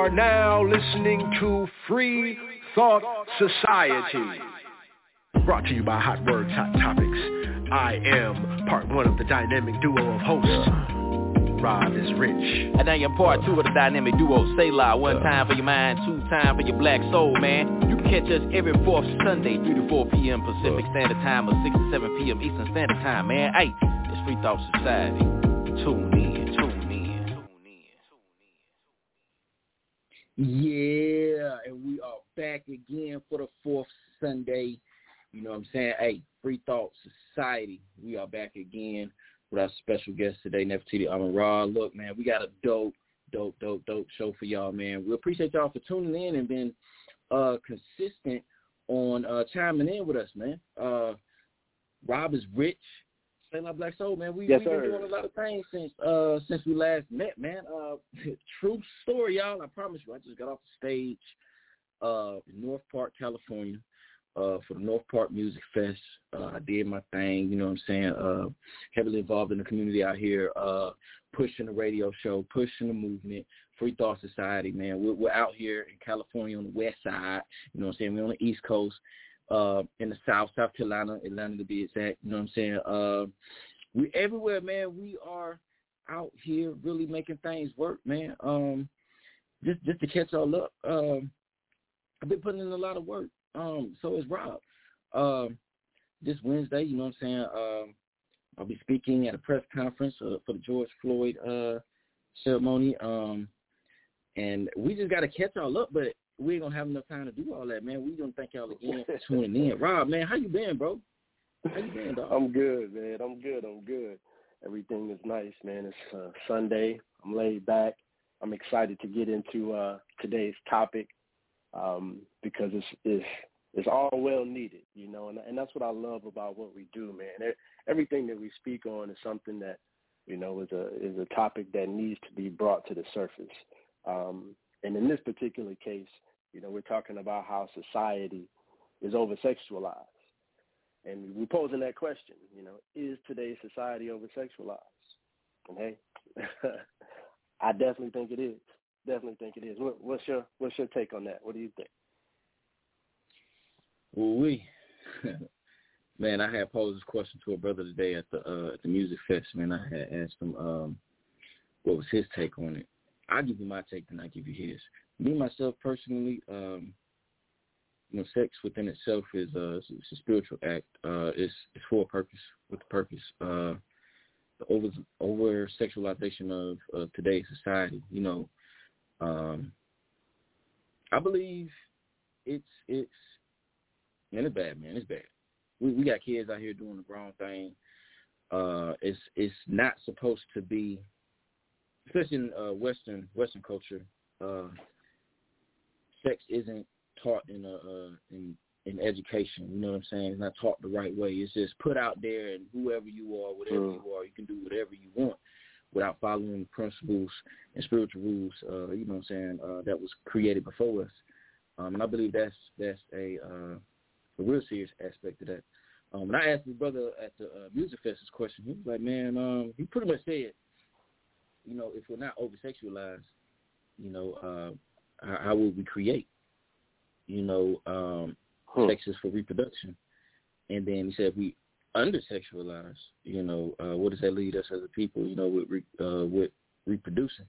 are now listening to Free Thought Society. Brought to you by Hot Words, Hot Topics. I am part one of the dynamic duo of hosts. Rob is rich. And now you're part two of the dynamic duo. Say la, one uh. time for your mind, two time for your black soul, man. You catch us every fourth Sunday, 3 to 4 p.m. Pacific uh. Standard Time or 6 to 7 p.m. Eastern Standard Time, man. Hey, it's Free Thought Society. Tune in, tune in, tune in. Yeah, and we are back again for the fourth Sunday you know what I'm saying? Hey, Free Thought Society. We are back again with our special guest today, Nefertiti Amenra. Look, man, we got a dope, dope, dope, dope show for y'all, man. We appreciate y'all for tuning in and being uh, consistent on uh, chiming in with us, man. Uh, Rob is rich. Say my black soul, man. We, yes, we've been doing a lot of things since uh, since we last met, man. Uh, true story, y'all. I promise you. I just got off the stage uh, in North Park, California uh, for the North Park Music Fest. Uh, I did my thing, you know what I'm saying, uh, heavily involved in the community out here, uh, pushing the radio show, pushing the movement, Free Thought Society, man. We're, we're out here in California on the west side, you know what I'm saying, we're on the east coast, uh, in the south, South Carolina, Atlanta to be exact, you know what I'm saying. Uh, we everywhere, man. We are out here really making things work, man. Um, just just to catch all up, um, I've been putting in a lot of work. Um, so is Rob. Um, this Wednesday, you know what I'm saying? Um, I'll be speaking at a press conference uh, for the George Floyd uh, ceremony. Um, and we just got to catch y'all up, but we ain't gonna have enough time to do all that, man. We gonna thank y'all again for tuning in. Rob, man, how you been, bro? How you been, dog? I'm good, man. I'm good. I'm good. Everything is nice, man. It's uh, Sunday. I'm laid back. I'm excited to get into uh, today's topic um, because it's it's it's all well needed, you know, and and that's what I love about what we do, man. Everything that we speak on is something that you know is a is a topic that needs to be brought to the surface. Um, and in this particular case, you know, we're talking about how society is over sexualized. And we're posing that question, you know, is today's society over sexualized? And hey, I definitely think it is definitely think it is. What, what's your what's your take on that? What do you think? Well, we, man, I had posed this question to a brother today at the uh, at the music fest. Man, I had asked him um, what was his take on it. I'll give you my take, and I give you his. Me myself personally, um, you know, sex within itself is uh, it's a spiritual act. Uh, it's it's for a purpose, with a purpose. Uh, the over over sexualization of, of today's society, you know, um, I believe it's it's man, it's bad, man. It's bad. We we got kids out here doing the wrong thing. Uh, it's it's not supposed to be, especially in uh, Western Western culture. Uh, sex isn't taught in a uh, in in education. You know what I'm saying? It's not taught the right way. It's just put out there, and whoever you are, whatever mm. you are, you can do whatever you want without following the principles and spiritual rules, uh, you know what I'm saying, uh, that was created before us. Um, and I believe that's that's a uh, a real serious aspect of that. Um, and I asked my brother at the uh, music fest this question. He was like, man, um, he pretty much said, you know, if we're not over sexualized, you know, uh, how, how would we create? You know, um, hmm. sex is for reproduction. And then he said, if we under sexualized, you know, uh, what does that lead us as a people, you know, with re, uh, with reproducing?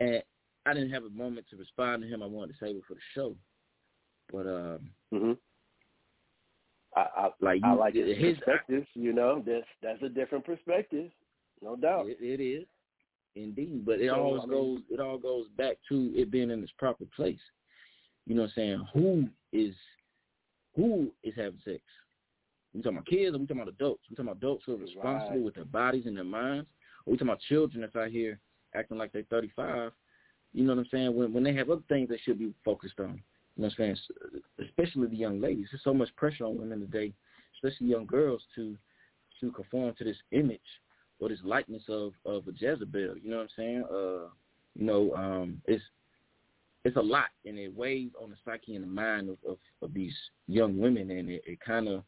And I didn't have a moment to respond to him. I wanted to save it for the show, but um, mm-hmm. I, I like you, I like his, his perspective. You know, that's that's a different perspective, no doubt. it, it is indeed, but it so, always I mean, goes it all goes back to it being in its proper place. You know what I'm saying? Who is who is having sex? we talking about kids or we talking about adults? We talking about adults who are responsible right. with their bodies and their minds? Or we talking about children that's out here acting like they're 35? You know what I'm saying? When when they have other things they should be focused on. You know what I'm saying? Especially the young ladies. There's so much pressure on women today, especially young girls, to to conform to this image or this likeness of of a Jezebel. You know what I'm saying? Uh, you know, um, it's it's a lot, and it weighs on the psyche and the mind of of, of these young women, and it, it kind of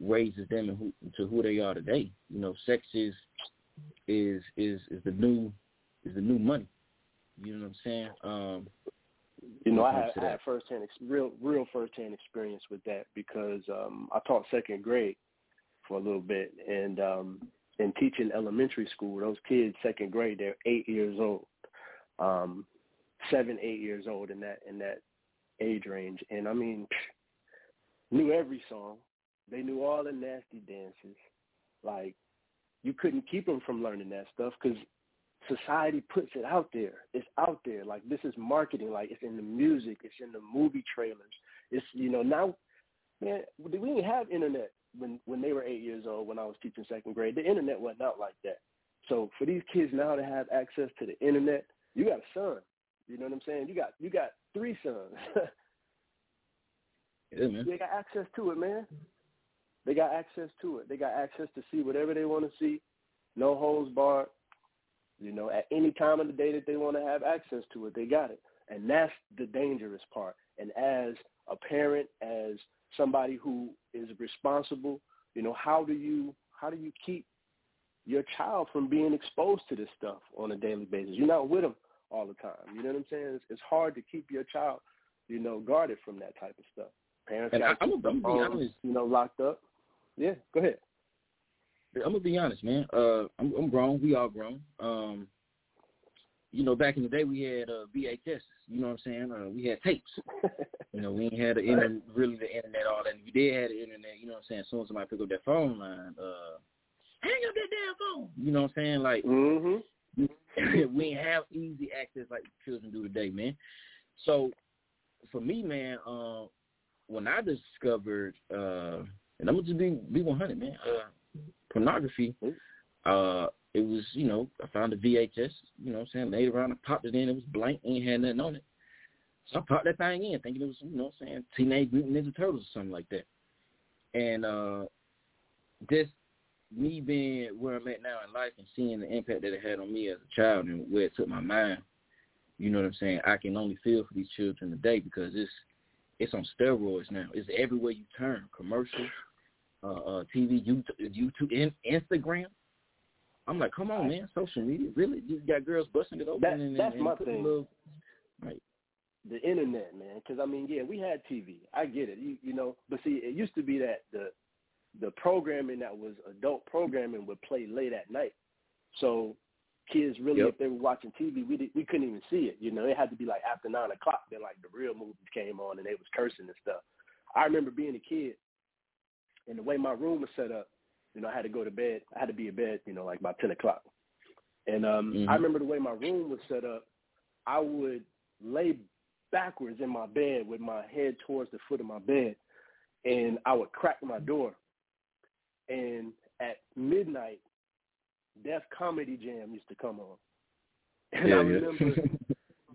raises them who, to who they are today. You know, sex is is is is the new is the new money. You know what I'm saying? Um, you know, I had, I had firsthand, real, real firsthand experience with that because um, I taught second grade for a little bit, and um, in teaching elementary school, those kids second grade, they're eight years old, um, seven, eight years old in that in that age range, and I mean, knew every song. They knew all the nasty dances. Like, you couldn't keep them from learning that stuff because society puts it out there. It's out there. Like this is marketing. Like it's in the music. It's in the movie trailers. It's you know now, man. We didn't have internet when when they were eight years old. When I was teaching second grade, the internet wasn't out like that. So for these kids now to have access to the internet, you got a son. You know what I'm saying? You got you got three sons. yeah, man. They got access to it, man. They got access to it. They got access to see whatever they want to see. No holds barred. You know, at any time of the day that they want to have access to it, they got it. And that's the dangerous part. And as a parent, as somebody who is responsible, you know, how do you how do you keep your child from being exposed to this stuff on a daily basis? You're not with them all the time. You know what I'm saying? It's, it's hard to keep your child, you know, guarded from that type of stuff. Parents and got I, I'm gonna be honest. you know, locked up. Yeah, go ahead. I'm gonna be honest, man. Uh, I'm, I'm grown. We all grown. Um, you know, back in the day, we had uh, VHS. You know what I'm saying? Uh, we had tapes. you know, we ain't had the internet, really the internet, all that. If we did have the internet, you know what I'm saying? As soon as somebody pick up that phone line, uh, hang up that damn phone. You know what I'm saying? Like, mm-hmm. we ain't have easy access like children do today, man. So, for me, man, uh, when I discovered, uh, and I'm gonna just be be 100, man. Uh, pornography, uh, it was, you know, I found a VHS, you know what I'm saying, laid around, I popped it in, it was blank, ain't had nothing on it. So I popped that thing in, thinking it was, you know what I'm saying, Teenage Mutant Ninja Turtles or something like that. And uh just me being where I'm at now in life and seeing the impact that it had on me as a child and where it took my mind, you know what I'm saying, I can only feel for these children today because it's it's on steroids now. It's everywhere you turn. Commercials, uh, uh, TV, YouTube, YouTube, Instagram. I'm like, come on, man, social media, really? You got girls busting it open that, and, that's and my putting thing. Little, right. The internet, man, because I mean, yeah, we had TV. I get it, you, you know, but see, it used to be that the the programming that was adult programming would play late at night, so kids really, yep. if they were watching TV, we did, we couldn't even see it. You know, it had to be like after nine o'clock. Then like the real movies came on and they was cursing and stuff. I remember being a kid and the way my room was set up, you know, I had to go to bed. I had to be in bed, you know, like by ten o'clock. And um mm-hmm. I remember the way my room was set up. I would lay backwards in my bed with my head towards the foot of my bed, and I would crack my door. And at midnight, Def Comedy Jam used to come on. And yeah, I yeah. remember,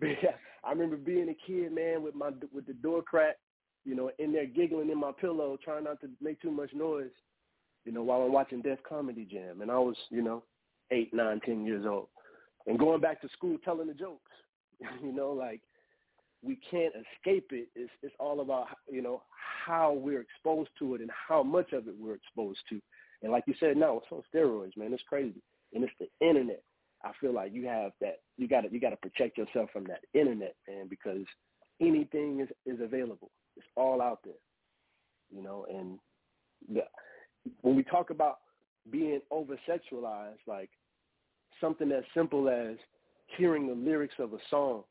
I remember being a kid, man, with my with the door cracked you know, in there giggling in my pillow, trying not to make too much noise, you know, while I'm watching Def Comedy Jam. And I was, you know, eight, nine, ten years old. And going back to school telling the jokes. you know, like we can't escape it. It's it's all about you know how we're exposed to it and how much of it we're exposed to. And like you said, no, it's on steroids, man. It's crazy, and it's the internet. I feel like you have that. You got to you got to protect yourself from that internet, man, because anything is is available. It's all out there, you know. And the, when we talk about being over sexualized, like something as simple as hearing the lyrics of a song,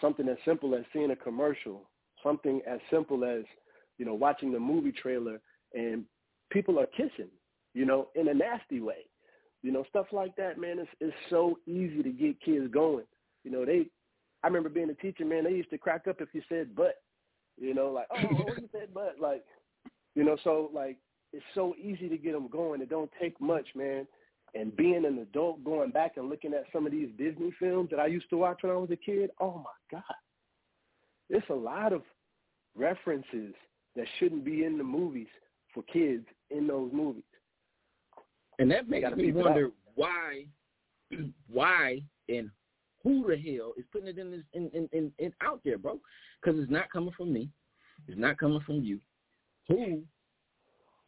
something as simple as seeing a commercial, something as simple as you know watching the movie trailer and people are kissing, you know, in a nasty way. You know, stuff like that, man, it's it's so easy to get kids going. You know, they I remember being a teacher, man, they used to crack up if you said but. You know, like, oh, what you said, but like, you know, so like, it's so easy to get them going. It don't take much, man. And being an adult, going back and looking at some of these Disney films that I used to watch when I was a kid, oh my God, there's a lot of references that shouldn't be in the movies for kids in those movies. And that makes me wonder why, why, and who the hell is putting it in this in in, in, in out there, bro? Because it's not coming from me. It's not coming from you. Who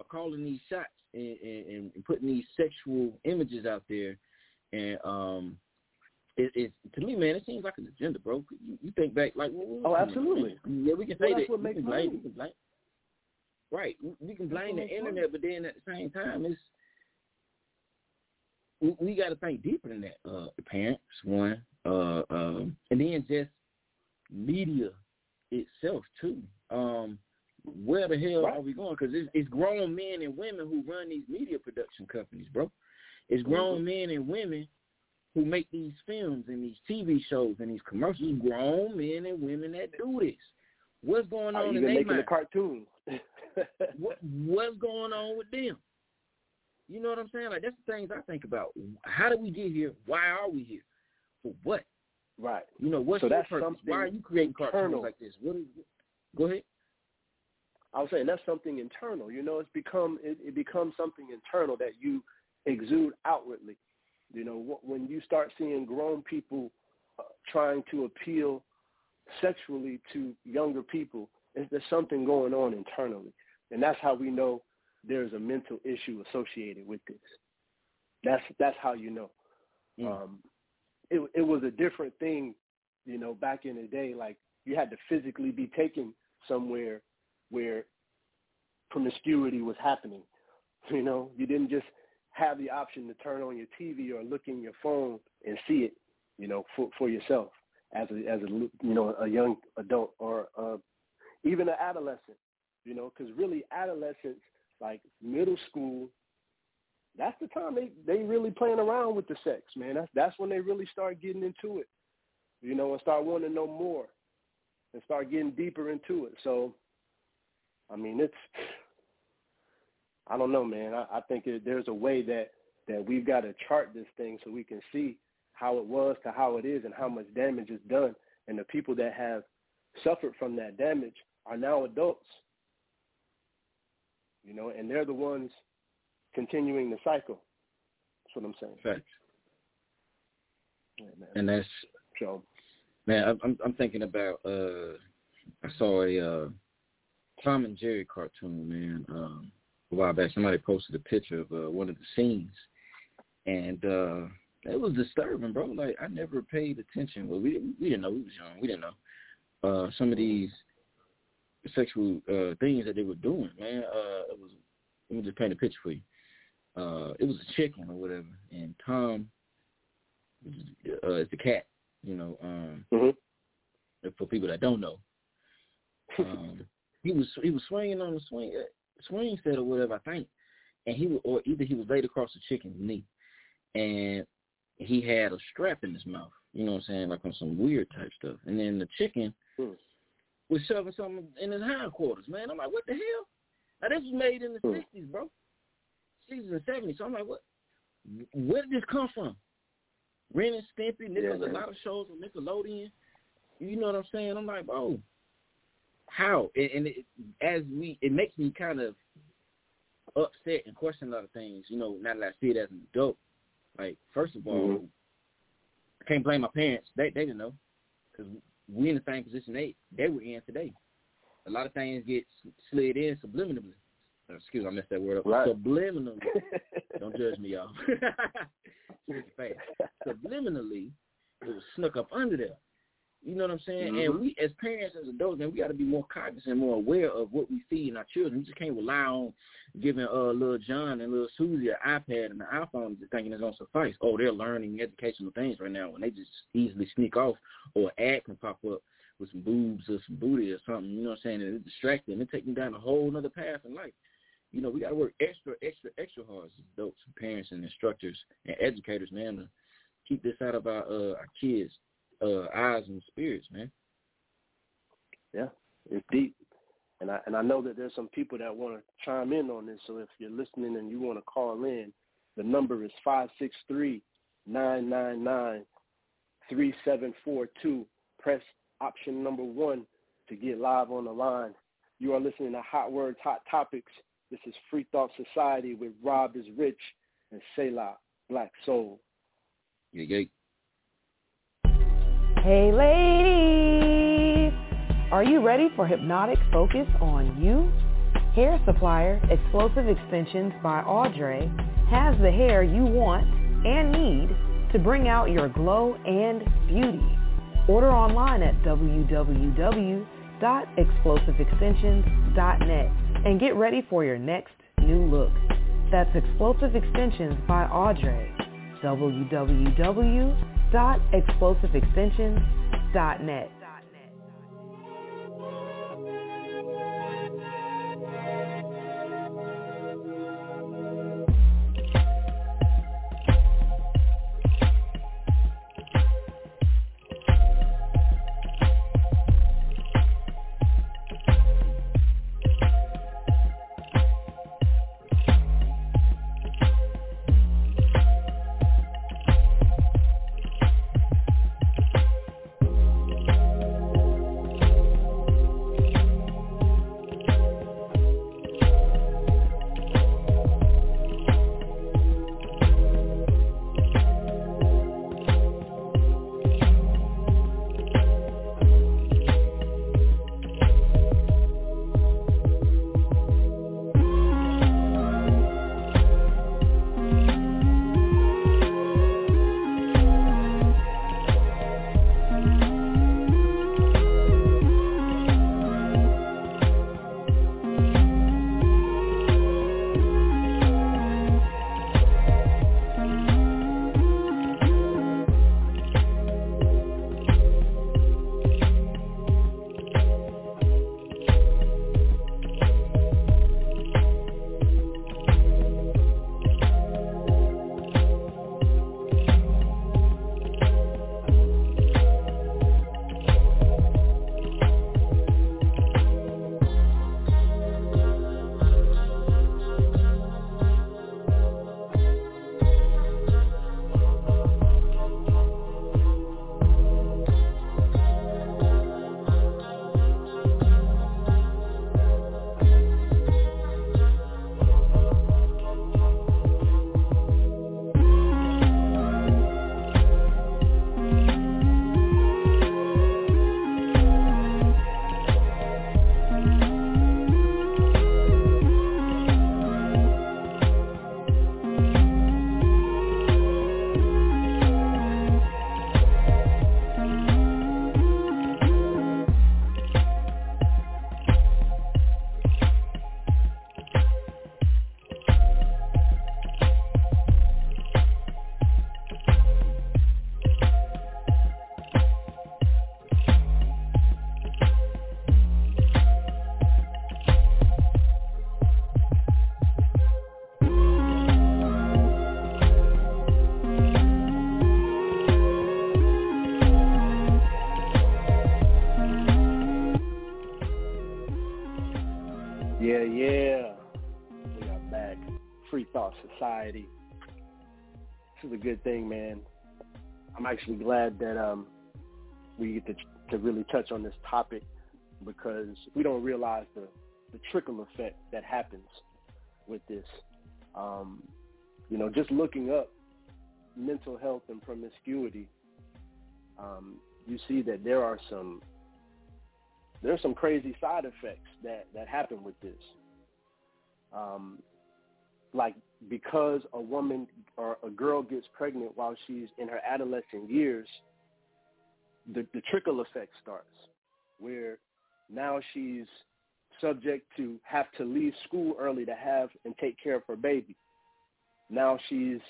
calling these shots and, and, and putting these sexual images out there and um it, it to me, man, it seems like an agenda, bro. You, you think back, like, well, oh, absolutely. yeah, we can say well, that. What we makes can blame, we can blame. Right, we can blame the internet, but then at the same time, it's we, we got to think deeper than that. Uh, the parents, one, uh, um, and then just media itself too. Um, where the hell right. are we going? Because it's, it's grown men and women who run these media production companies, bro. It's grown mm-hmm. men and women who make these films and these TV shows and these commercials. Grown men and women that do this. What's going on Are in their mind? making the cartoons. what what's going on with them? You know what I'm saying? Like that's the things I think about. How did we get here? Why are we here? For what? Right. You know what's so your that's purpose? Why are you creating internal. cartoons like this? What is? Go ahead. I was saying that's something internal. You know, it's become it, it becomes something internal that you exude outwardly. You know, when you start seeing grown people uh, trying to appeal sexually to younger people, is there's something going on internally, and that's how we know there's a mental issue associated with this. That's that's how you know. Mm. Um, it it was a different thing, you know, back in the day. Like you had to physically be taken somewhere where promiscuity was happening. You know, you didn't just have the option to turn on your TV or look in your phone and see it, you know, for for yourself as a as a you know a young adult or uh, even an adolescent, you know, because really adolescents like middle school, that's the time they they really playing around with the sex, man. That's that's when they really start getting into it, you know, and start wanting to know more and start getting deeper into it. So, I mean, it's I don't know, man. I, I think it, there's a way that that we've got to chart this thing so we can see how it was to how it is and how much damage is done. And the people that have suffered from that damage are now adults, you know, and they're the ones continuing the cycle. That's what I'm saying. Facts. Yeah, and that's so. Man, I'm I'm thinking about. uh I saw a uh Tom and Jerry cartoon, man. Um, a while back, somebody posted a picture of uh, one of the scenes, and uh it was disturbing, bro. Like I never paid attention. Well, we we didn't know. We was young. We didn't know uh some of these sexual uh things that they were doing, man. Uh It was. Let me just paint a picture for you. Uh It was a chicken or whatever, and Tom uh, is the cat. You know, um, mm-hmm. for people that don't know, um, he was he was swinging on the swing uh, swing set or whatever I think, and he was, or either he was laid across the chicken's knee, and he had a strap in his mouth. You know what I'm saying, like on some weird type stuff. And then the chicken mm. was shoving something in his hindquarters. Man, I'm like, what the hell? Now this was made in the mm. '60s, bro. '60s and '70s. So I'm like, what? Where did this come from? Ren and Stimpy, Nickel, yeah, a lot of shows on Nickelodeon. You know what I'm saying? I'm like, bro, how? And, and it, as we, it makes me kind of upset and question a lot of things. You know, now that I see it as an adult. Like, first of all, mm-hmm. I can't blame my parents. They they didn't know because we in the same position they they were in today. A lot of things get slid in subliminally. Excuse me, I messed that word up. Right. Subliminally. Don't judge me, y'all. Subliminally, it was snuck up under there. You know what I'm saying? Mm-hmm. And we, as parents, as adults, man, we got to be more cognizant, more aware of what we feed in our children. We just can't rely on giving uh little John and little Susie an iPad and an iPhone just thinking it's gonna suffice. Oh, they're learning educational things right now when they just easily sneak off or an ad can pop up with some boobs or some booty or something. You know what I'm saying? And it distracts them. It takes them down a whole other path in life. You know, we got to work extra, extra, extra hard as adults, parents, and instructors and educators, man, to keep this out of our uh, our kids' uh, eyes and spirits, man. Yeah, it's deep, and I and I know that there's some people that want to chime in on this. So if you're listening and you want to call in, the number is five six three nine nine nine three seven four two. Press option number one to get live on the line. You are listening to Hot Words, Hot Topics. This is Free Thought Society with Rob is Rich and Selah Blak Sol. Yeah, yeah. Hey, ladies! Are you ready for hypnotic focus on you? Hair Supplier Explosive Extensions by Audrey has the hair you want and need to bring out your glow and beauty. Order online at www.explosiveextensions.net and get ready for your next new look. That's Explosive Extensions by Audrey. www.explosiveextensions.net. a good thing, man. I'm actually glad that um, we get to, to really touch on this topic because we don't realize the, the trickle effect that happens with this. Um, you know, just looking up mental health and promiscuity, um, you see that there are some there are some crazy side effects that that happen with this. Um, like because a woman or a girl gets pregnant while she's in her adolescent years, the, the trickle effect starts where now she's subject to have to leave school early to have and take care of her baby. Now she's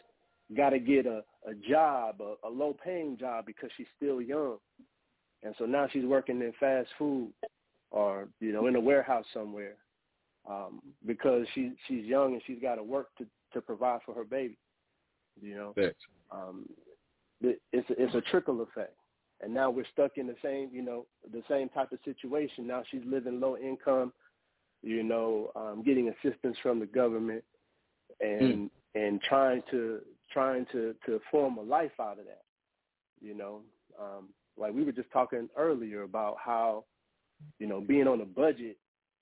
got to get a, a job, a, a low paying job because she's still young. And so now she's working in fast food or, you know, in a warehouse somewhere um, because she she's young and she's got to work to to provide for her baby. You know, um, it, it's a, it's a trickle effect, and now we're stuck in the same you know the same type of situation. Now she's living low income, you know, um, getting assistance from the government, and mm. and trying to trying to to form a life out of that. You know, um, like we were just talking earlier about how, you know, being on a budget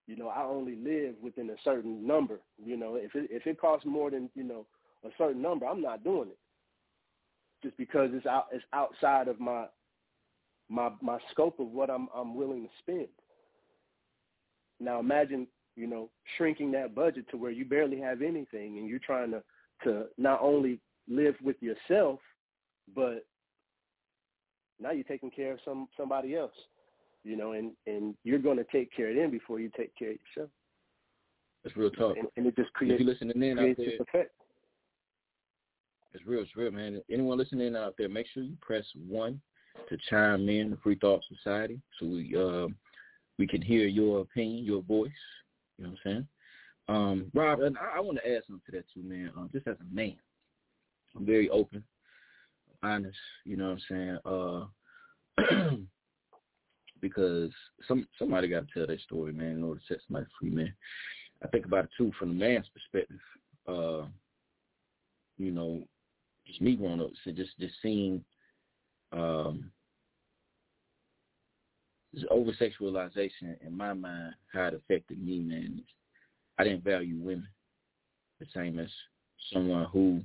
you know, I only live within a certain number. You know, if it if it costs more than you know a certain number, I'm not doing it. Just because it's out it's outside of my my my scope of what I'm I'm willing to spend. Now imagine you know shrinking that budget to where you barely have anything, and you're trying to to not only live with yourself, but now you're taking care of some somebody else, you know, and and you're going to take care of them before you take care of yourself. It's real talk. And, and it just creates, if you listening in out there, effect. It's real, it's real, man. Anyone listening out there, make sure you press one to chime in the Free Thought Society, so we uh, we can hear your opinion, your voice. You know what I'm saying? Um, Rob, and I, I want to add something to that too, man. Um, just as a man, I'm very open, honest. You know what I'm saying? Uh, because some somebody got to tell that story, man, in order to set somebody free, man. I think about it too from the man's perspective. Uh, you know, just me growing up, so just just seeing um, over sexualization in my mind, how it affected me, man. I didn't value women the same as someone who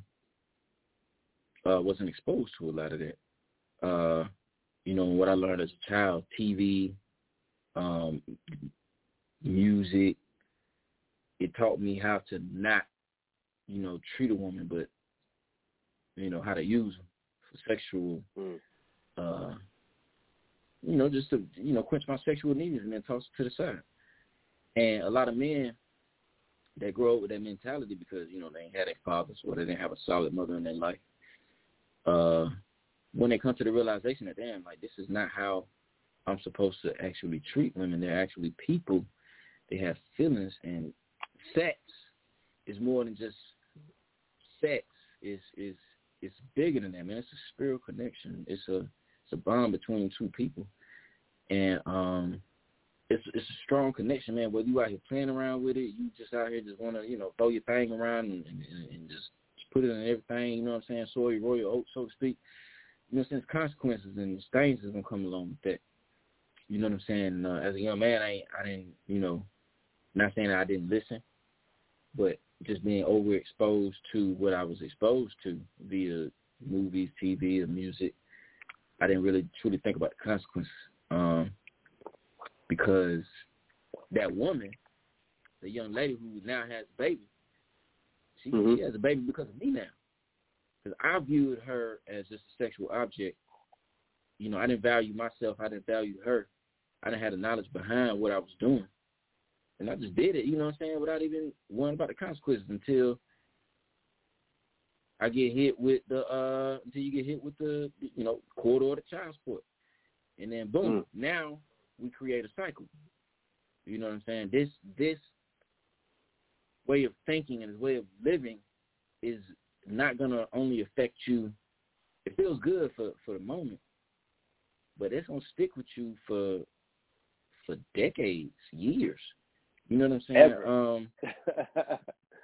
uh, wasn't exposed to a lot of that. Uh, you know, what I learned as a child, TV, um, music, it taught me how to not, you know, treat a woman, but, you know, how to use them for sexual, mm. uh, you know, just to, you know, quench my sexual needs and then toss it to the side. And a lot of men that grow up with that mentality because, you know, they ain't had their fathers or they didn't have a solid mother in their life. Uh, when they come to the realization that, damn, like, this is not how I'm supposed to actually treat women. They're actually people. They have feelings, and sex is more than just sex. Is is it's bigger than that, man. It's a spiritual connection. It's a it's a bond between two people, and um, it's it's a strong connection, man. Whether you out here playing around with it, you just out here just want to you know throw your thing around and, and, and just put it in everything. You know what I'm saying? Soy royal oat, so to speak. You know, since consequences and things is gonna come along with that. You know what I'm saying? Uh, as a young man, I I didn't you know, not saying that I didn't listen, but just being overexposed to what I was exposed to via movies, TV, and music. I didn't really truly think about the consequences. Um, because that woman, the young lady who now has a baby, she, mm-hmm. she has a baby because of me now. Because I viewed her as just a sexual object. You know, I didn't value myself. I didn't value her. I didn't have the knowledge behind what I was doing. And I just did it, you know what I'm saying, without even worrying about the consequences until I get hit with the uh until you get hit with the you know, court order child support. And then boom, mm. now we create a cycle. You know what I'm saying? This this way of thinking and this way of living is not gonna only affect you. It feels good for for the moment, but it's gonna stick with you for for decades, years. You know what I'm saying? Ever. Um,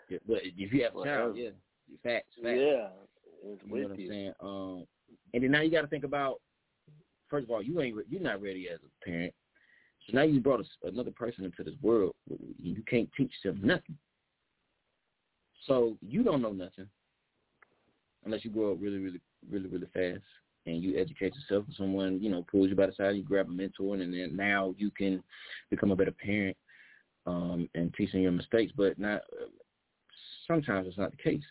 yeah, but if you have a child, yeah, facts, facts. Yeah, it's you with know what you. I'm saying? Um, and then now you got to think about. First of all, you ain't you're not ready as a parent. So now you brought a, another person into this world. You can't teach them nothing. So you don't know nothing unless you grow up really, really, really, really fast and you educate yourself. And someone, you know, pulls you by the side, you grab a mentor, and then now you can become a better parent um, and teaching your mistakes. But not sometimes it's not the case.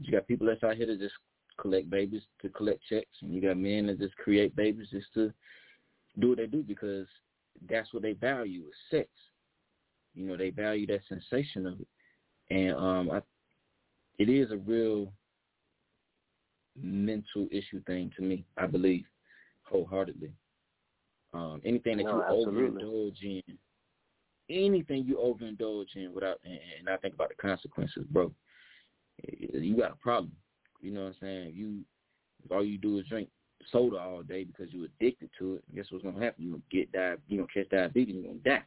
You got people that's out here to just collect babies to collect checks, and you got men that just create babies just to do what they do because that's what they value is sex. You know, they value that sensation of it, and um, I, it is a real mental issue thing to me. I believe wholeheartedly. Um, anything that no, you absolutely. overindulge in, anything you overindulge in without, and, and I think about the consequences, bro. You got a problem. You know what I'm saying? You, if all you do is drink soda all day because you're addicted to it, guess what's gonna happen? You're gonna get di- you gonna catch diabetes, you're gonna die.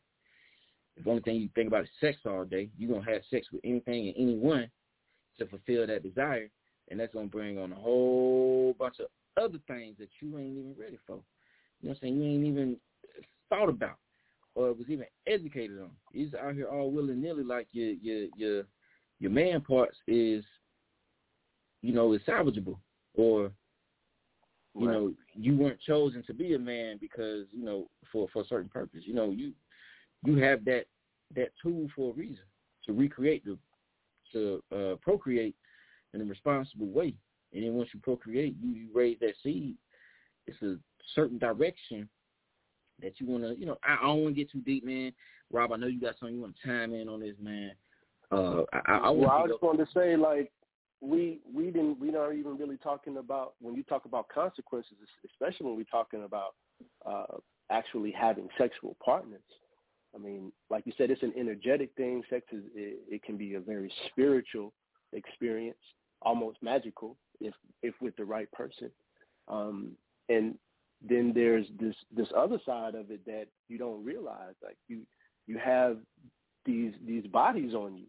If the only thing you think about is sex all day, you're gonna have sex with anything and anyone to fulfill that desire, and that's gonna bring on a whole bunch of other things that you ain't even ready for. You know what I'm saying? You ain't even thought about or was even educated on. You're just out here all willy nilly like your your your your man parts is you know, is salvageable or you Right. know, you weren't chosen to be a man because, you know, for for a certain purpose. You know, you you have that that tool for a reason to recreate the to uh procreate in a responsible way and then once you procreate, you, you raise that seed. It's a certain direction that you want to, you know. I, I don't want to get too deep, man. Rob, I know you got something you want to chime in on this, man. Uh, I, I, well, I just wanted to say, like, we we didn't we're not even really talking about when you talk about consequences, especially when we're talking about uh, actually having sexual partners. I mean, like you said, it's an energetic thing. Sex is it, it can be a very spiritual experience, almost magical if if with the right person. Um, and then there's this this other side of it that you don't realize. Like you you have these these bodies on you.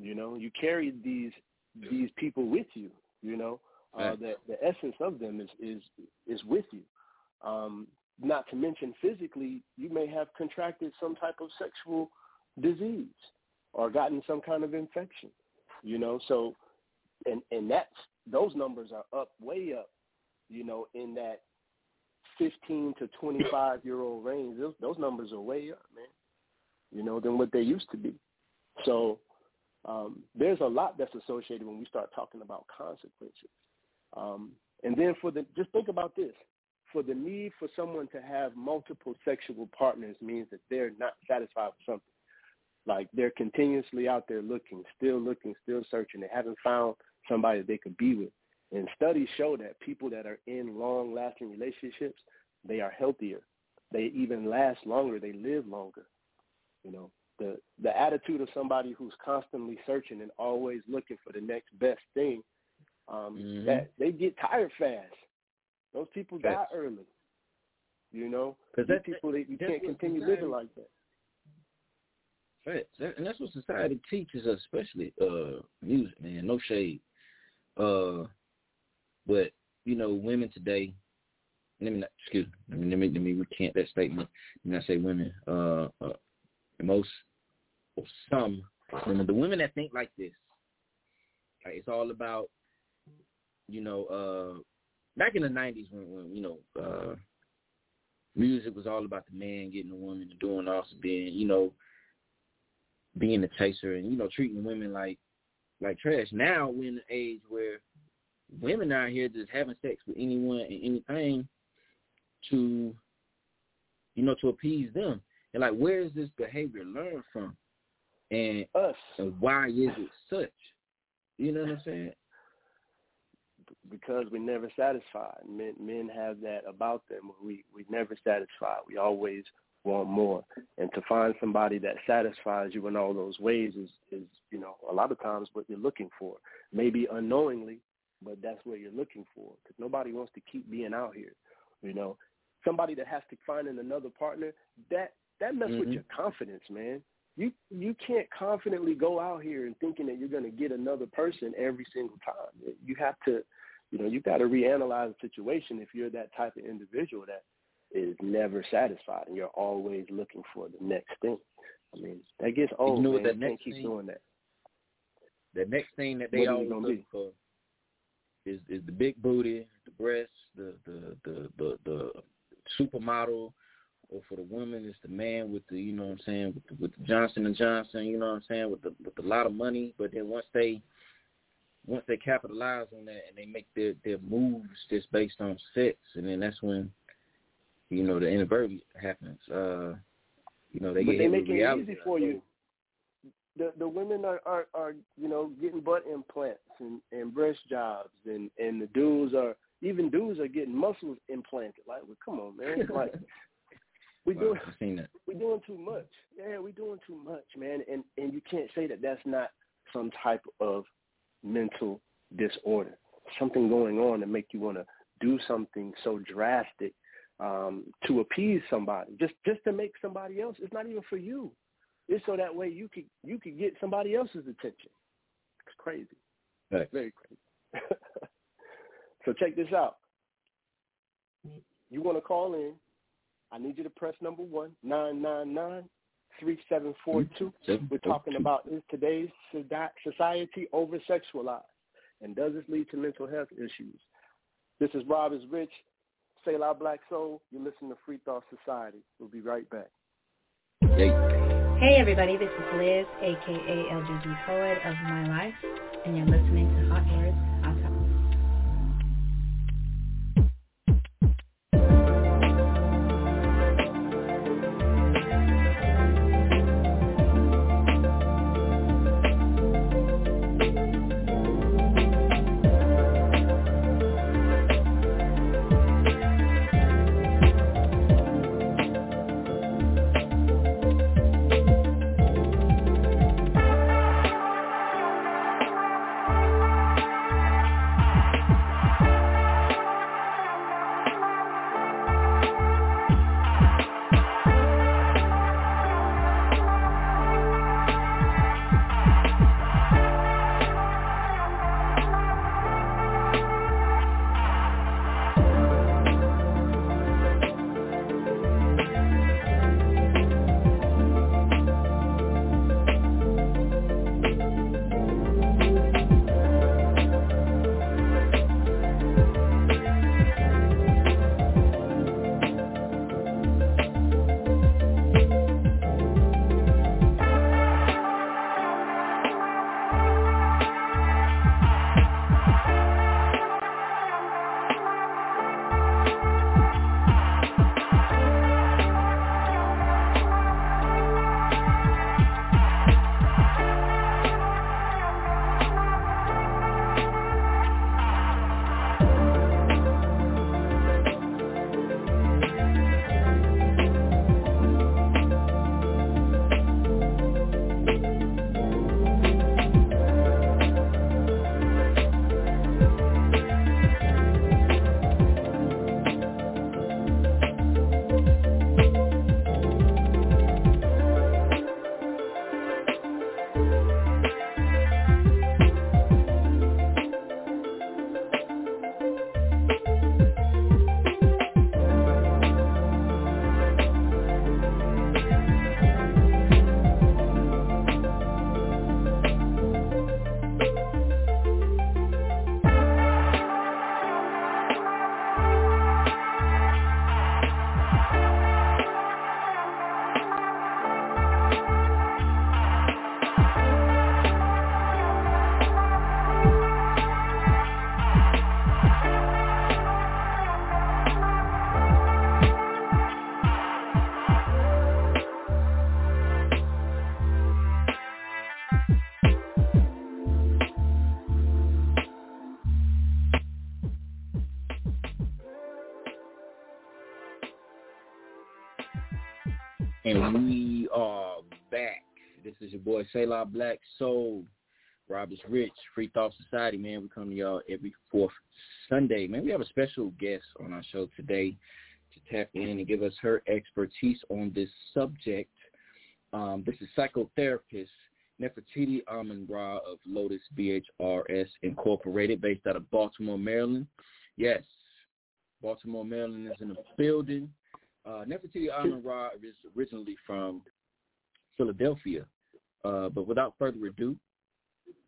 You know, you carry these these people with you. You know, uh, the the essence of them is is is with you. Um, not to mention physically, you may have contracted some type of sexual disease or gotten some kind of infection. You know, so and and that's those numbers are up way up. You know, in that 15 to 25 year old range, those, those numbers are way up, man. You know, than what they used to be. So um, there's a lot that's associated when we start talking about consequences. Um, and then for the just think about this: for the need for someone to have multiple sexual partners means that they're not satisfied with something. Like they're continuously out there looking, still looking, still searching. They haven't found somebody they could be with. And studies show that people that are in long-lasting relationships, they are healthier. They even last longer. They live longer. You know, the the attitude of somebody who's constantly searching and always looking for the next best thing, um, mm-hmm. that they get tired fast. Those people die early. You know, because people they, you can't continue society, living like that. Right, and that's what society teaches us, especially uh music, man. No shade, uh, but you know, women today. Let me not, excuse me. Let me let me recant that statement. When I say women, uh, uh most or some women, the women that think like this, like it's all about, you know, uh, back in the '90s when, when you know, uh, music was all about the man getting the woman and doing also being, you know, being the chaser and you know treating women like like trash. Now we're in an age where women out here just having sex with anyone and anything to, you know, to appease them. And like, where is this behavior learned from? And, Us. and why is it such? You know what I'm saying? Because we're never satisfied. Men men have that about them. We we never satisfied. We always want more. And to find somebody that satisfies you in all those ways is is you know a lot of times what you're looking for. Maybe unknowingly, but that's what you're looking for. Because nobody wants to keep being out here. You know, somebody that has to find in another partner that that messes mm-hmm. with your confidence, man. You you can't confidently go out here and thinking that you're going to get another person every single time. You have to, you know, you got to reanalyze the situation if you're that type of individual that is never satisfied and you're always looking for the next thing. I mean, that gets old. You know man. That you can't keep thing, doing that. The next thing that they always look be? for is is the big booty, the breasts, the the the the, the supermodel, or for the woman, it's the man with the, you know what I'm saying, with the, with the Johnson and Johnson, you know what I'm saying, with the with a lot of money. But then once they once they capitalize on that and they make their their moves just based on sex, and then that's when you know the inversion happens. Uh, you know they but get they make it easy for you. The the women are, are are you know getting butt implants and and breast jobs and and the dudes are even dudes are getting muscles implanted. Like, well, come on, man. Like, we doing we doing too much. Yeah, we doing too much, man. And and you can't say that that's not some type of mental disorder. Something going on to make you want to do something so drastic um, to appease somebody, just just to make somebody else. It's not even for you. It's so that way you could you could get somebody else's attention. It's crazy. Very crazy. so check this out. You want to call in I need you to press number one, nine nine nine three seven four two. We're talking about is today's society over sexualized, and does this lead to mental health issues? This is Rob is Rich, Selah Blak Sol. You listen to Free Thought Society. We'll be right back. Hey everybody, this is Liz, aka LGB Poet of My Life, and you're listening to Selah Blak Sol, Roberts Rich, Free Thought Society, man. We come to y'all every fourth Sunday. Man, we have a special guest on our show today to tap in and give us her expertise on this subject. Um, this is psychotherapist Nefertiti Amenra of Lotus BHRS Incorporated, based out of Baltimore, Maryland. Yes, Baltimore, Maryland is in the building. Uh, Nefertiti Amenra is originally from Philadelphia. Uh, but without further ado,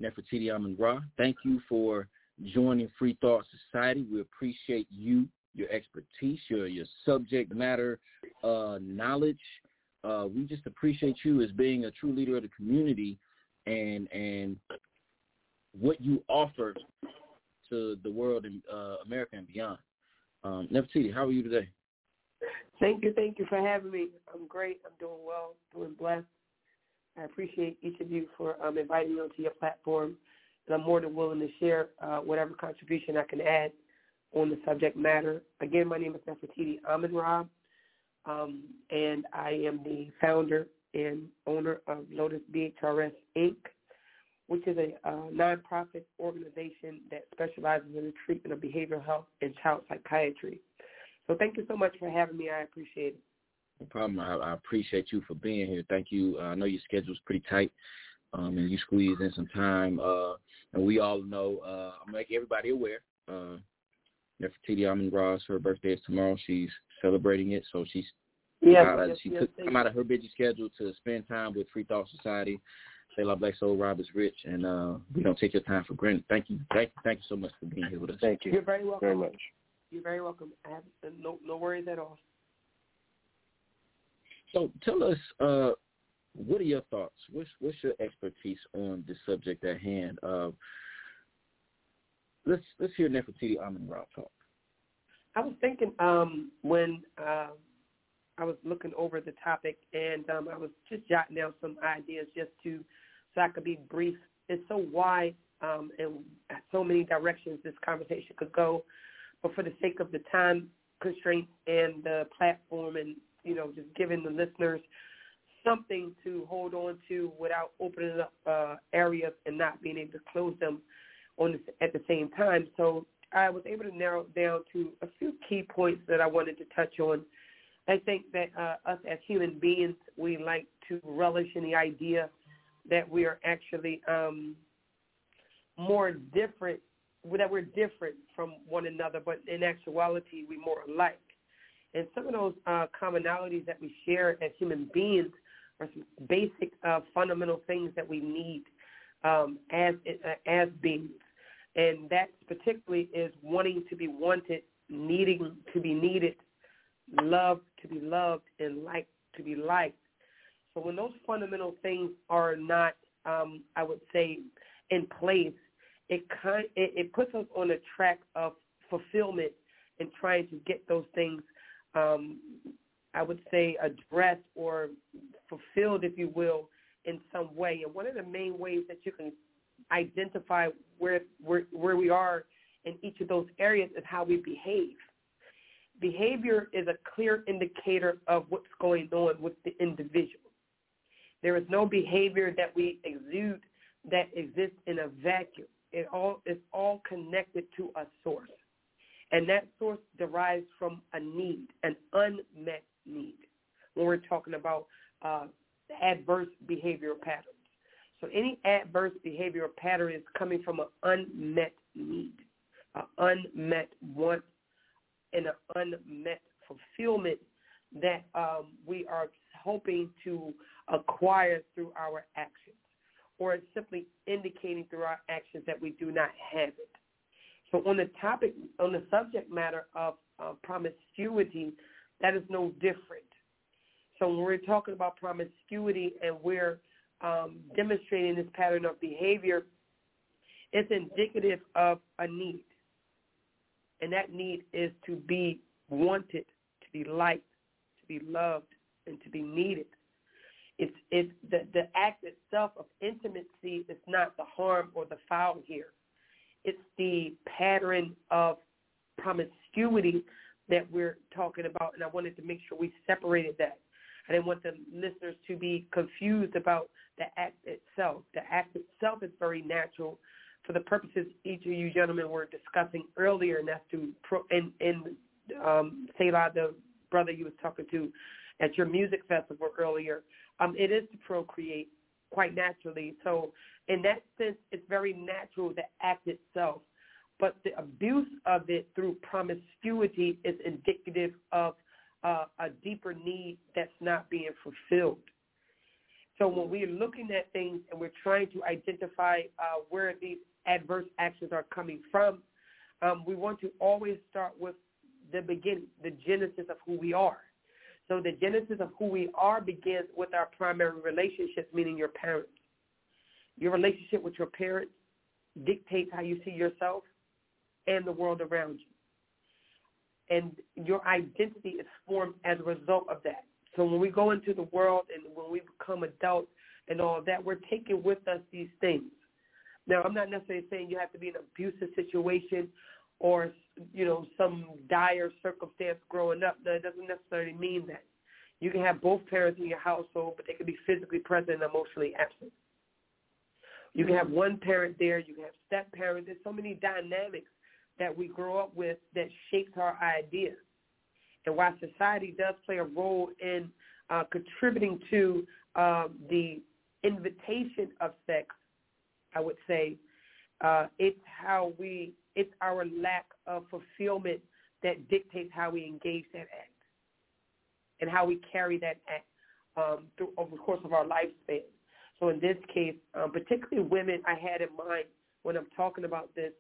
Nefertiti Amenra, thank you for joining Free Thought Society. We appreciate you, your expertise, your your subject matter uh, knowledge, uh, we just appreciate you as being a true leader of the community and and what you offer to the world and uh, America and beyond. Um, Nefertiti, how are you today? Thank you, thank you for having me. I'm great. I'm doing well, doing blessed. I appreciate each of you for um, inviting me onto your platform, and I'm more than willing to share uh, whatever contribution I can add on the subject matter. Again, my name is Nefertiti Amenra um, and I am the founder and owner of Lotus BHRS Inc., which is a uh, nonprofit organization that specializes in the treatment of behavioral health and child psychiatry. So thank you so much for having me. I appreciate it. No problem. I, I appreciate you for being here. Thank you. Uh, I know your schedule is pretty tight, um, and you squeezed in some time. Uh, and we all know, uh, I'm make everybody aware. Uh, Nefertiti Amen Ross, her birthday is tomorrow. She's celebrating it, so she's yeah, yes, she yes, took come out of her busy schedule to spend time with Free Thought Society. Selah Blak Sol Rob is Rich, and uh, we don't take your time for granted. Thank you, thank you, thank you so much for being here with us. Thank you. You're very welcome. Very much. You're very welcome. I have uh, no no worries at all. So tell us, uh, what are your thoughts? What's what's your expertise on the subject at hand? Uh, let's let's hear Nefertiti Amenra talk. I was thinking um, when uh, I was looking over the topic and um, I was just jotting down some ideas just to so I could be brief. It's so wide um, and so many directions this conversation could go, but for the sake of the time constraints and the platform and you know just giving the listeners something to hold on to without opening up uh, areas and not being able to close them on the, at the same time. So I was able to narrow down to a few key points that I wanted to touch on. I think that uh, us as human beings, we like to relish in the idea that we are actually um, more different, that we're different from one another, but in actuality, we're more alike. And some of those uh, commonalities that we share as human beings are some basic uh, fundamental things that we need um, as uh, as beings and that particularly is wanting to be wanted, needing to be needed, love to be loved, and liked to be liked. So when those fundamental things are not, um, I would say, in place, it kind it, it puts us on a track of fulfillment and trying to get those things, um, I would say, addressed or fulfilled, if you will, in some way. And one of the main ways that you can identify where, where, where we are in each of those areas is how we behave. Behavior is a clear indicator of what's going on with the individual. There is no behavior that we exude that exists in a vacuum. It all is all connected to a source. And that source derives from a need, an unmet need, when we're talking about uh, adverse behavioral patterns. So any adverse behavioral pattern is coming from an unmet need, an unmet want, and an unmet fulfillment that um, we are hoping to acquire through our actions, or simply indicating through our actions that we do not have it. So on the topic, on the subject matter of uh, promiscuity, that is no different. So when we're talking about promiscuity and we're um, demonstrating this pattern of behavior, it's indicative of a need. And that need is to be wanted, to be liked, to be loved, and to be needed. It's, it's the, the act itself of intimacy is not the harm or the foul here. It's the pattern of promiscuity that we're talking about, and I wanted to make sure we separated that. I didn't want the listeners to be confused about the act itself. The act itself is very natural for the purposes each of you gentlemen were discussing earlier, and that's to and, and um, Selah, the brother you was talking to at your music festival earlier, um, it is to procreate quite naturally. So in that sense, it's very natural, the act itself. But the abuse of it through promiscuity is indicative of uh, a deeper need that's not being fulfilled. So when we're looking at things and we're trying to identify uh, where these adverse actions are coming from, um, we want to always start with the beginning, the genesis of who we are. So the genesis of who we are begins with our primary relationships, meaning your parents. Your relationship with your parents dictates how you see yourself and the world around you. And your identity is formed as a result of that. So when we go into the world and when we become adults and all that, we're taking with us these things. Now, I'm not necessarily saying you have to be in an abusive situation or, you know, some dire circumstance growing up. that doesn't necessarily mean that. You can have both parents in your household, but they can be physically present and emotionally absent. You can have one parent there. You can have step parents. There's so many dynamics that we grow up with that shapes our ideas. And while society does play a role in uh, contributing to uh, the invitation of sex, I would say uh, it's how we, it's our lack of fulfillment that dictates how we engage that act and how we carry that act um, through over the course of our lifespan. So in this case, um, particularly women, I had in mind when I'm talking about this,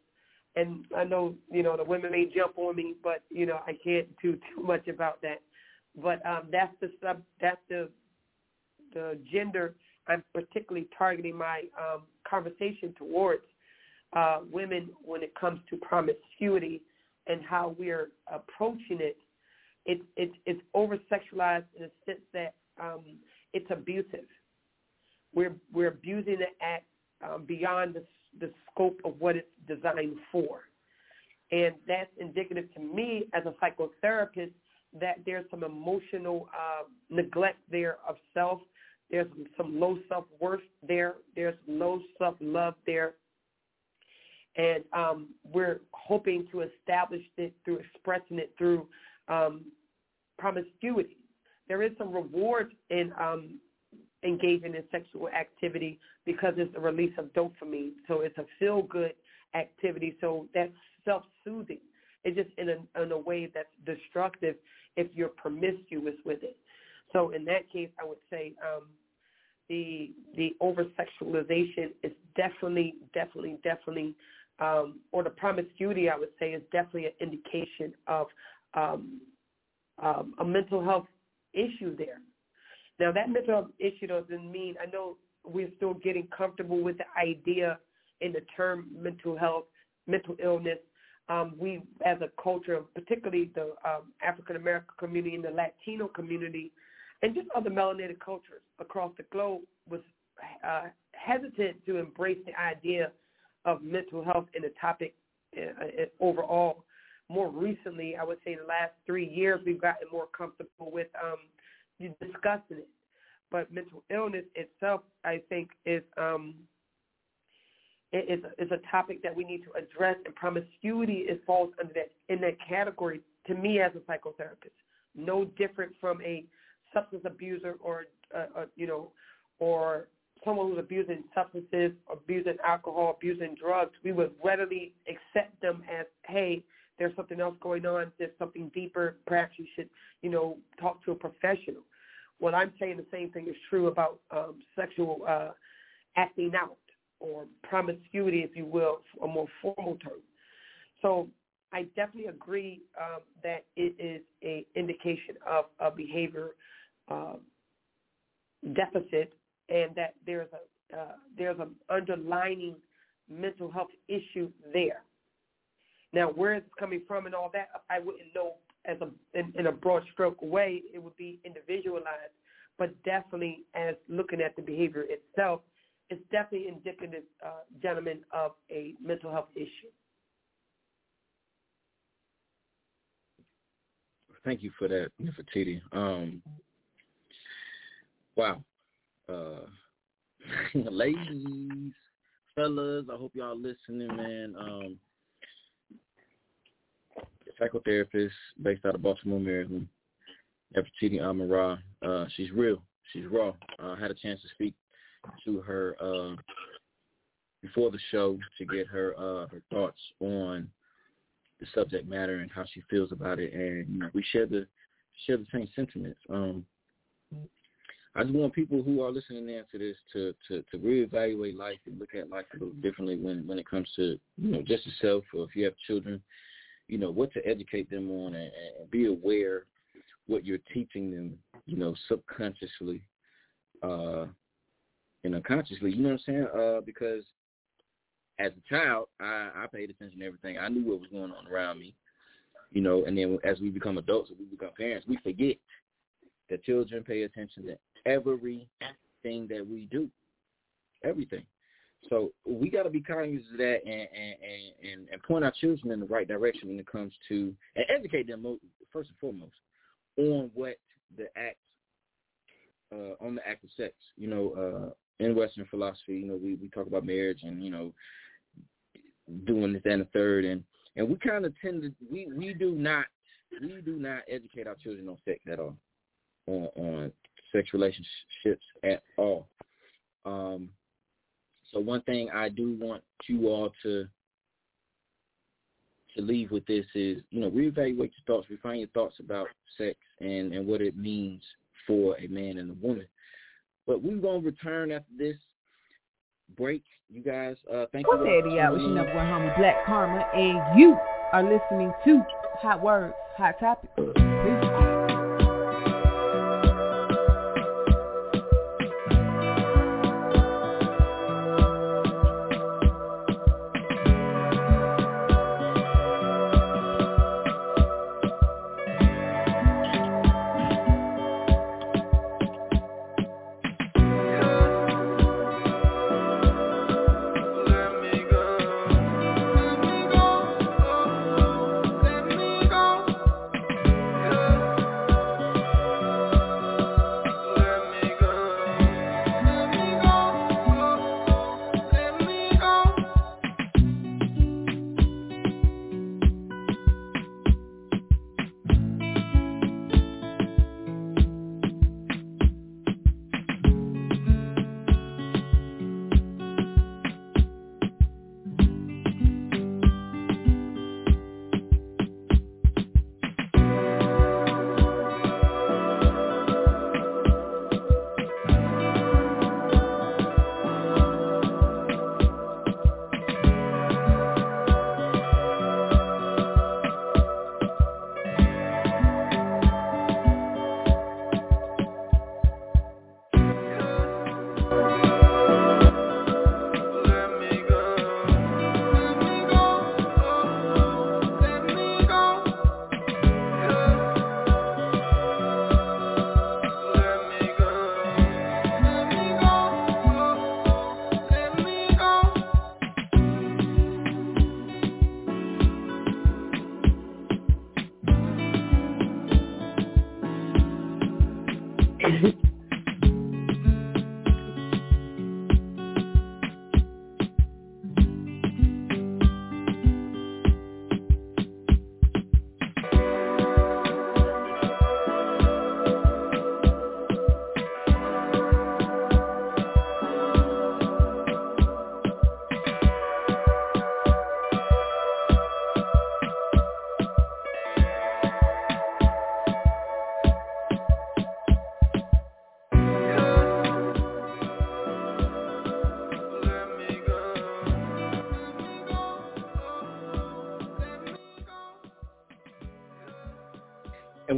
and I know you know the women may jump on me, but you know I can't do too much about that. But um, that's the sub, that's the the gender I'm particularly targeting my um, conversation towards uh, women when it comes to promiscuity and how we're approaching it. It's it's it's over sexualized in a sense that um, it's abusive. We're we're abusing the act um, beyond the the scope of what it's designed for, and that's indicative to me as a psychotherapist that there's some emotional uh, neglect there of self there's some low self-worth there. There's low self-love there. And um, we're hoping to establish it through expressing it through um, promiscuity. There is some reward in um, engaging in sexual activity because it's a release of dopamine. So it's a feel-good activity. So that's self-soothing. It's just in a, in a way that's destructive if you're promiscuous with it. So in that case, I would say um, the the over sexualization is definitely, definitely, definitely, um, or the promiscuity, I would say, is definitely an indication of um, um, a mental health issue there. Now, that mental health issue doesn't mean, I know we're still getting comfortable with the idea in the term mental health, mental illness. Um, we, as a culture, particularly the um, African American community and the Latino community, and just other melanated cultures across the globe was uh, hesitant to embrace the idea of mental health in the topic uh, uh, overall. More recently, I would say the last three years, we've gotten more comfortable with um, discussing it. But mental illness itself, I think, is um, is is a topic that we need to address, and promiscuity is falls under that in that category. To me, as a psychotherapist, no different from a substance abuser or uh, uh, you know or someone who's abusing substances, abusing alcohol, abusing drugs, we would readily accept them as, hey, there's something else going on, there's something deeper, perhaps you should, you know, talk to a professional. Well, I'm saying the same thing is true about um, sexual uh, acting out or promiscuity, if you will, a more formal term. So I definitely agree um, that it is a indication of a behavior uh, deficit and that there's a uh, there's an underlining mental health issue there. Now, where it's coming from and all that, I wouldn't know as a in, in a broad stroke way. It would be individualized, but definitely as looking at the behavior itself, it's definitely indicative, uh, gentlemen, of a mental health issue. Thank you for that, Nefertiti. Um, wow. Uh, ladies, fellas, I hope y'all listening, man. Um, psychotherapist based out of Baltimore, Maryland. Nefertiti Amenra. Uh, she's real. She's raw. I uh, had a chance to speak to her uh, before the show to get her uh, her thoughts on the subject matter and how she feels about it, and you know, we share the share the same sentiments. Um, I just want people who are listening in to this to, to, to reevaluate life and look at life a little differently when, when it comes to, you know, just yourself or if you have children, you know, what to educate them on and, and be aware what you're teaching them, you know, subconsciously uh, and unconsciously, you know what I'm saying? Uh, because as a child, I, I paid attention to everything. I knew what was going on around me, you know, and then as we become adults and we become parents, we forget that children pay attention to everything that we do, everything. So we got to be cognizant of that and, and, and, and point our children in the right direction when it comes to and educate them first and foremost on what the act uh, on the act of sex. You know, uh, in Western philosophy, you know, we, we talk about marriage and you know doing this and the third, and and we kind of tend to we we do not we do not educate our children on sex at all, on on sex relationships at all. Um, so one thing I do want you all to to leave with this is, you know, reevaluate your thoughts, refine your thoughts about sex and, and what it means for a man and a woman. But we're going to return after this break. You guys, uh, thank you. What's that? With your number one homie, Black Karma, and you are listening to Hot Words, Hot Topic.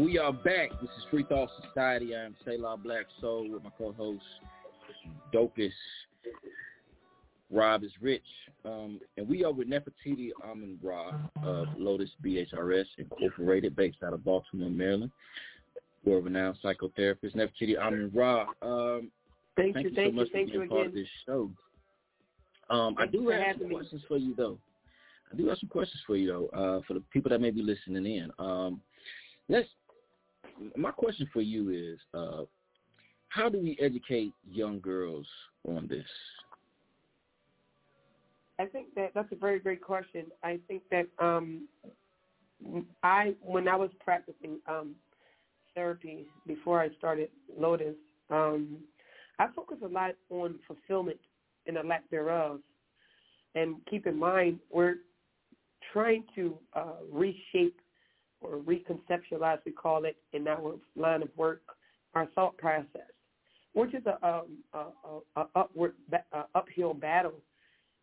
We are back. This is Free Thought Society. I am Selah Blak Sol with my co-host Dopest. Rob is Rich. Um, and we are with Nefertiti Amenra of Lotus BHRS Incorporated, based out of Baltimore, Maryland. We're a renowned psychotherapist. Nefertiti Amenra. Um, thank, thank you, you thank so much you, for being you part again. of this show. Um, I do have some questions for you, though. I do have some questions for you, though, uh, for the people that may be listening in. Um, let's my question for you is, uh, how do we educate young girls on this? I think that that's a very great question. I think that um, I, when I was practicing um, therapy before I started Lotus, um, I focused a lot on fulfillment and the lack thereof. And keep in mind, we're trying to uh, reshape or reconceptualize, we call it, in our line of work, our thought process, which is a, um, a, a, a upward, a uphill battle,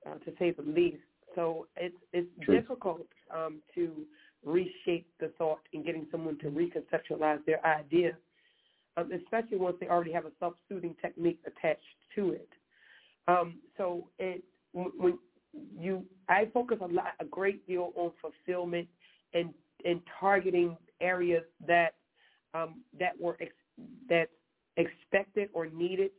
uh, to say the least. So it's it's True. difficult um, to reshape the thought and getting someone to reconceptualize their idea, um, especially once they already have a self-soothing technique attached to it. Um, so it when you I focus a lot a great deal on fulfillment and and targeting areas that um, that were ex- that expected or needed,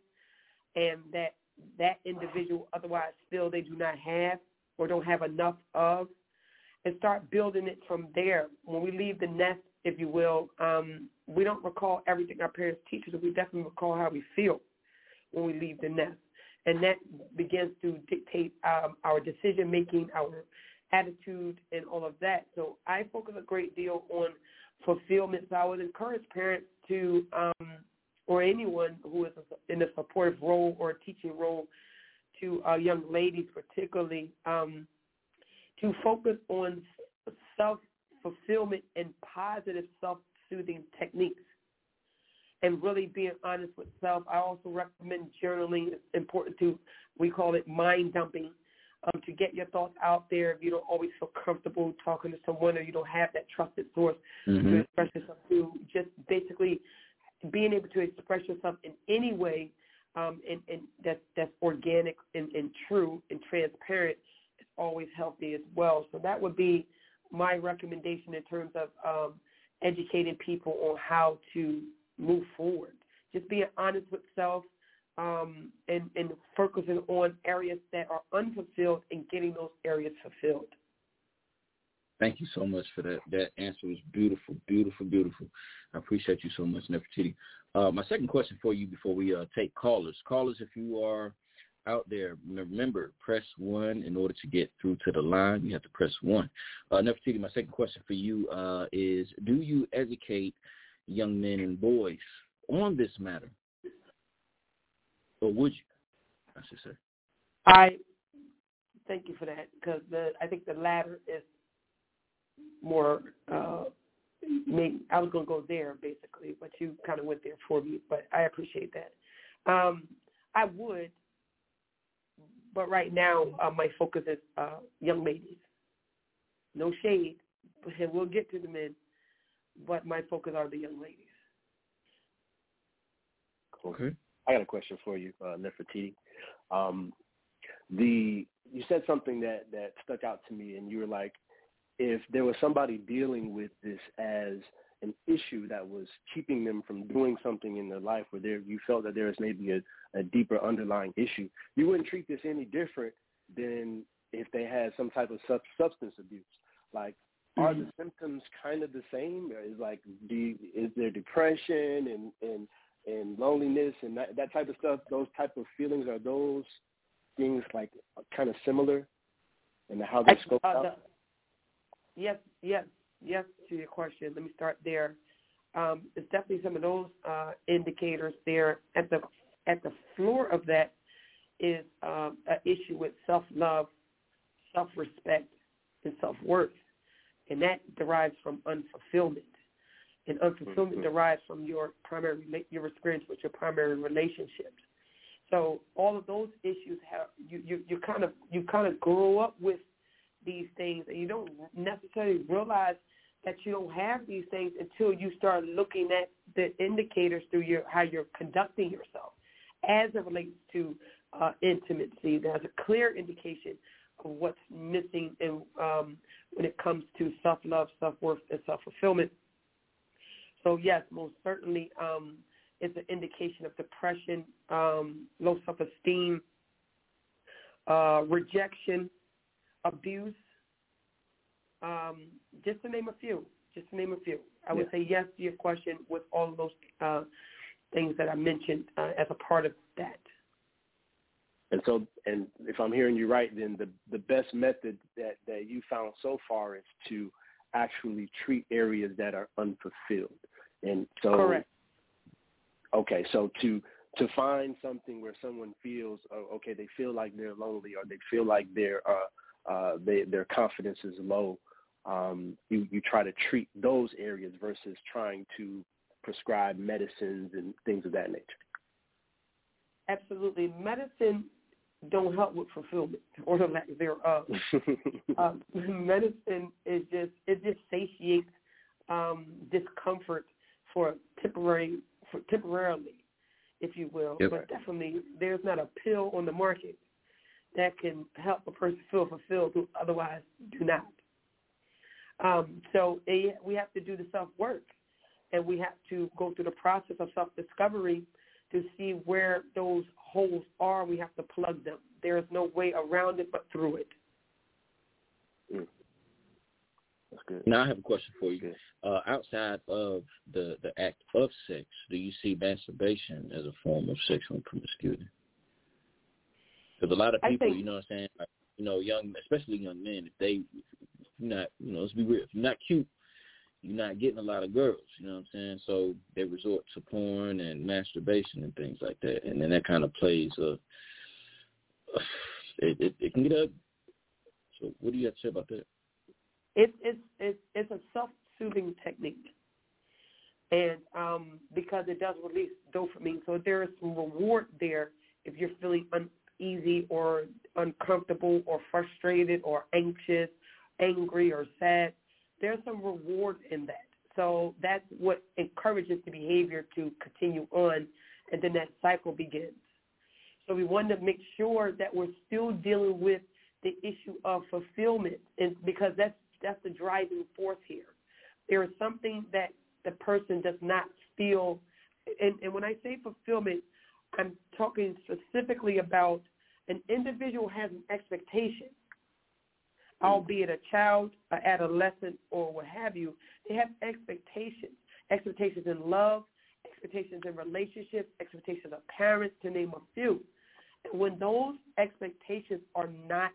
and that that individual otherwise feel they do not have or don't have enough of, and start building it from there. When we leave the nest, if you will, um, we don't recall everything our parents teach us, but we definitely recall how we feel when we leave the nest and that begins to dictate um, our decision making, our attitude, and all of that. So I focus a great deal on fulfillment. So I would encourage parents to, um, or anyone who is in a supportive role or a teaching role, to uh, young ladies particularly, um, to focus on self fulfillment and positive self soothing techniques and really being honest with self. I also recommend journaling. It's important to, we call it mind dumping, um, to get your thoughts out there if you don't always feel comfortable talking to someone or you don't have that trusted source mm-hmm. to express yourself to. Just basically being able to express yourself in any way um, and, and that's, that's organic and, and true and transparent is always healthy as well. So that would be my recommendation in terms of um, educating people on how to move forward. Just being honest with self um, and, and focusing on areas that are unfulfilled and getting those areas fulfilled. Thank you so much for that. That answer was beautiful, beautiful, beautiful. I appreciate you so much, Nefertiti. Uh, my second question for you before we uh, take callers. Callers, if you are out there, remember, press one in order to get through to the line. You have to press one. Uh, Nefertiti, my second question for you uh, is, do you educate young men and boys on this matter? Or would you, I should say? I thank you for that because the I think the latter is more. Uh, maybe I was going to go there basically, but you kind of went there for me. But I appreciate that. Um, I would, but right now uh, my focus is uh, young ladies. No shade, but we'll get to the men but my focus are the young ladies. Okay. I got a question for you, uh, Nefertiti. Um, the you said something that that stuck out to me, and you were like, if there was somebody dealing with this as an issue that was keeping them from doing something in their life where there you felt that there was maybe a, a deeper underlying issue, you wouldn't treat this any different than if they had some type of sub- substance abuse. Like are the symptoms kind of the same? Is like, do you, is there depression and and and loneliness and that, that type of stuff? Those type of feelings are those things like kind of similar and how they scope uh, out? yes, yes, yes. To your question, let me start there. Um, it's definitely some of those uh, indicators there. At the at the floor of that is um, an issue with self love, self respect, and self worth and that derives from unfulfillment. And unfulfillment mm-hmm. derives from your primary your experience with your primary relationships. So all of those issues have you, you you kind of you kind of grow up with these things, and you don't necessarily realize that you don't have these things until you start looking at the indicators through your how you're conducting yourself as it relates to uh, intimacy. There's a clear indication of what's missing in, um, when it comes to self-love, self-worth, and self-fulfillment. So yes, most certainly um, it's an indication of depression, um, low self-esteem, uh, rejection, abuse, um, just to name a few. Just to name a few. I would say yes to your question with all of those uh, things that I mentioned uh, as a part of that. And so, and if I'm hearing you right, then the the best method that that you found so far is to actually treat areas that are unfulfilled. And so, correct. Okay, so to to find something where someone feels oh, okay, they feel like they're lonely or they feel like their uh, uh, they, their confidence is low. Um, you you try to treat those areas versus trying to prescribe medicines and things of that nature. Absolutely, medicine don't help with fulfillment or the lack thereof. um, medicine is just it just satiates um, discomfort for temporary for temporarily, if you will. Yep. But definitely, there's not a pill on the market that can help a person feel fulfilled who otherwise do not. Um, so it, we have to do the self work, and we have to go through the process of self discovery to see where those holes are. We have to plug them. There is no way around it but through it. Mm. That's good. Now I have a question for you. Uh, outside of the the act of sex, do you see masturbation as a form of sexual promiscuity? Because a lot of people, think, you know what I'm saying, like, you know, young, especially young men, if they, if you're not, you know, let's be real, if you're not cute, you're not getting a lot of girls. You know what I'm saying? So they resort to porn and masturbation and things like that, and then that kind of plays a. It, it, it can get ugly. So what do you have to say about that? It's it's it's a self soothing technique, and um, because it does release dopamine, so there is some reward there if you're feeling uneasy or uncomfortable or frustrated or anxious, angry or sad. There's some reward in that. So that's what encourages the behavior to continue on, and then that cycle begins. So we want to make sure that we're still dealing with the issue of fulfillment, and because that's that's the driving force here. There is something that the person does not feel, and, and when I say fulfillment, I'm talking specifically about an individual has an expectation, hmm. albeit a child, an adolescent, or what have you. They have expectations, expectations in love, expectations in relationships, expectations of parents, to name a few. And when those expectations are not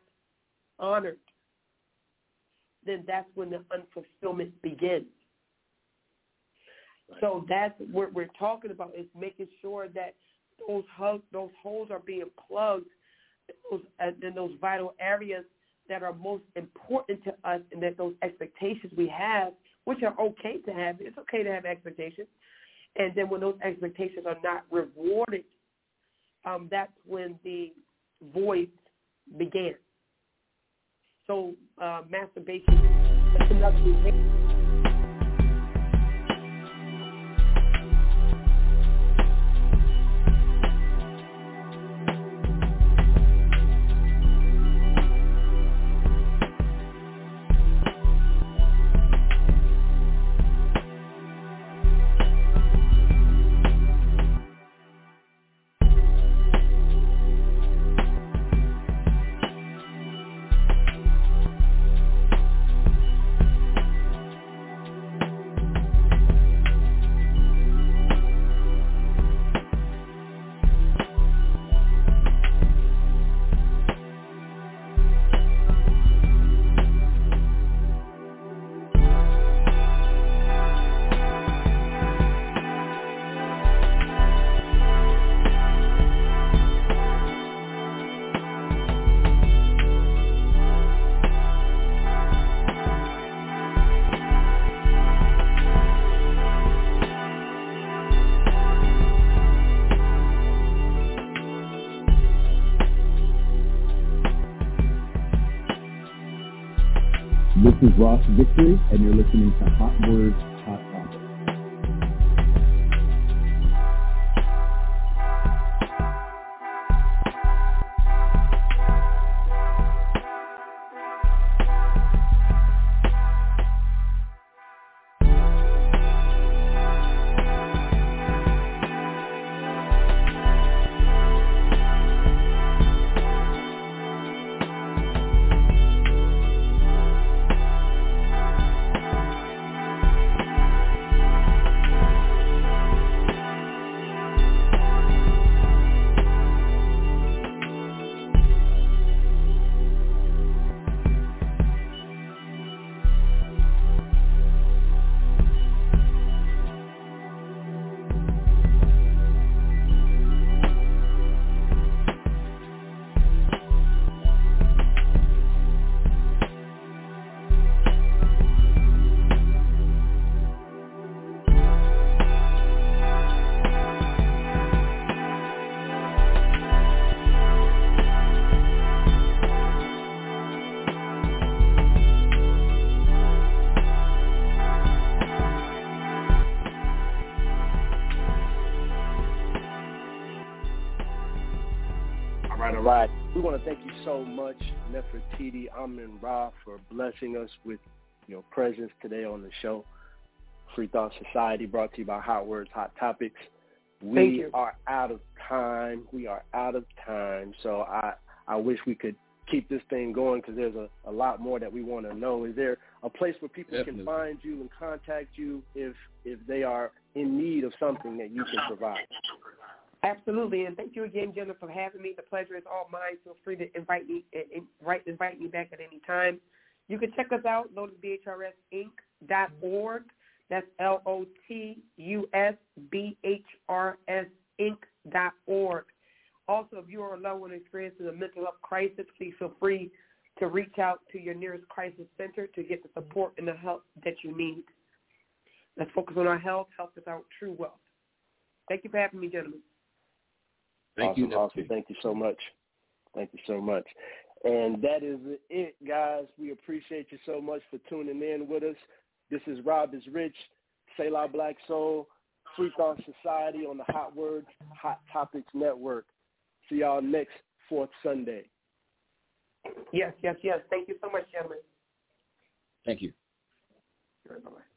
honored, then that's when the unfulfillment begins. So that's what we're talking about is making sure that those hugs, those holes are being plugged, those in those vital areas that are most important to us, and that those expectations we have, which are okay to have, it's okay to have expectations, and then when those expectations are not rewarded, um, that's when the void began. So uh, masturbation another Ross Victory, and you're listening to Hot Words, so much, Nefertiti Amenra, for blessing us with your presence today on the show. Free Thought Society brought to you by Hot Words, Hot Topics. We are out of time. We are out of time. So I, I wish we could keep this thing going because there's a, a lot more that we want to know. Is there a place where people Definitely. can find you and contact you if if they are in need of something that you can provide? Absolutely, and thank you again, Jenna, for having me. The pleasure is all mine. Feel free to invite me, eh, invite invite me back at any time. You can check us out, lotusbhrsinc.org. That's L O T U S B H R S Inc.org. Also, if you are a loved one experiencing a mental health crisis, please feel free to reach out to your nearest crisis center to get the support and the help that you need. Let's focus on our health. Health is our true wealth. Thank you for having me, gentlemen. Thank awesome, you. Awesome. Thank you so much. Thank you so much. And that is it, guys. We appreciate you so much for tuning in with us. This is Rob is Rich, Selah Blak Sol, Free Thought Society on the Hot Words, Hot Topics Network. See y'all next fourth Sunday. Yes, yes, yes. Thank you so much, gentlemen. Thank you. Bye-bye.